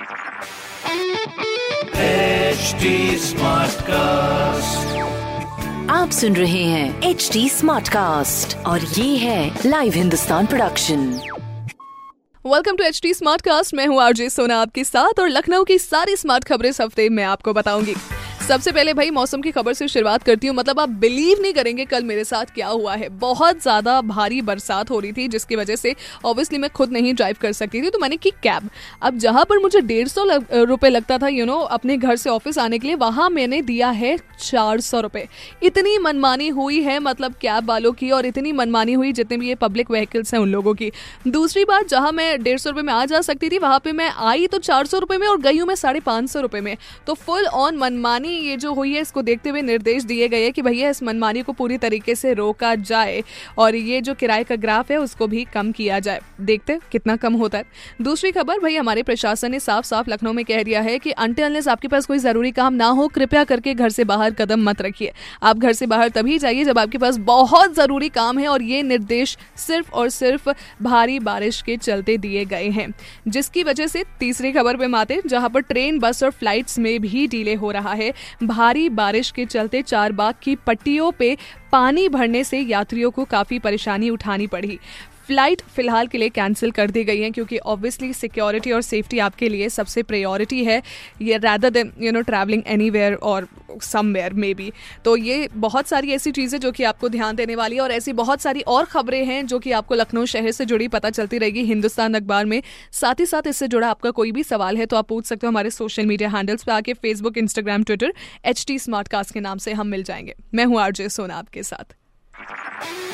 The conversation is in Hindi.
HD कास्ट आप सुन रहे हैं एच डी स्मार्ट कास्ट और ये है live Hindustan production welcome to H D smart cast मैं हूँ आरजे सोना आपके साथ और लखनऊ की सारी स्मार्ट खबरें इस हफ़्ते मैं आपको बताऊँगी। सबसे पहले भाई मौसम की खबर से शुरुआत करती हूँ। मतलब आप बिलीव नहीं करेंगे कल मेरे साथ क्या हुआ है। बहुत ज़्यादा भारी बरसात हो रही थी, जिसकी वजह से ऑब्वियसली मैं खुद नहीं ड्राइव कर सकती थी तो मैंने की कैब अब जहाँ पर मुझे डेढ़ सौ रुपए लगता था यू नो अपने घर से ऑफ़िस आने के लिए, वहाँ मैंने दिया है चार सौ रुपए। इतनी मनमानी हुई है मतलब कैब वालों की, और इतनी मनमानी हुई जितने भी ये पब्लिक व्हीकल्स हैं उन लोगों की। दूसरी बात, जहाँ मैं डेढ़ सौ रुपए में आ जा सकती थी, वहाँ पे मैं आई तो चार सौ रुपए में और गई हूँ मैं साढ़े पाँच सौ रुपए में। तो फुल ऑन मनमानी ये जो हुई है, इसको देखते हुए निर्देश दिए गए कि भैया, इस मनमानी को पूरी तरीके से रोका जाए और ये जो किराए का ग्राफ है, उसको भी कम किया जाए। देखते कितना कम होता है। दूसरी खबर भाई हमारे प्रशासन ने साफ़ साफ़ लखनऊ में कह दिया है कि अंटे अनलेस आपके पास कोई ज़रूरी काम ना हो, कृपया करके घर से बाहर कदम मत रखिए। आप घर से बाहर तभी जाइए जब आपके पास बहुत ज़रूरी काम है और ये निर्देश सिर्फ़ और सिर्फ़ भारी बारिश के चलते दिए गए हैं। जिसकी वजह से तीसरी खबर पे माते, जहाँ पर ट्रेन, बस और फ्लाइट्स में भी डिले हो रहा है। भारी बारिश के चलते चारबाग की पट्टियों पे पानी भरने से यात्रियों को काफ़ी परेशानी उठानी पड़ी। फ़्लाइट फ़िलहाल के लिए कैंसिल कर दी गई है क्योंकि ऑब्वियसली सिक्योरिटी और सेफ्टी आपके लिए सबसे प्रायोरिटी है, ये rather than you know travelling anywhere और समवेयर मे बी तो ये बहुत सारी ऐसी चीज़ें जो कि आपको ध्यान देने वाली है और ऐसी बहुत सारी और खबरें हैं जो कि आपको लखनऊ शहर से जुड़ी पता चलती रहेगी हिंदुस्तान अखबार में। साथ ही साथ इससे जुड़ा आपका कोई भी सवाल है तो आप पूछ सकते हो हमारे सोशल मीडिया हैंडल्स पर आके Facebook Instagram Twitter H T के नाम से हम मिल जाएँगे। मैं हूँ आरजे सोना आपके साथ।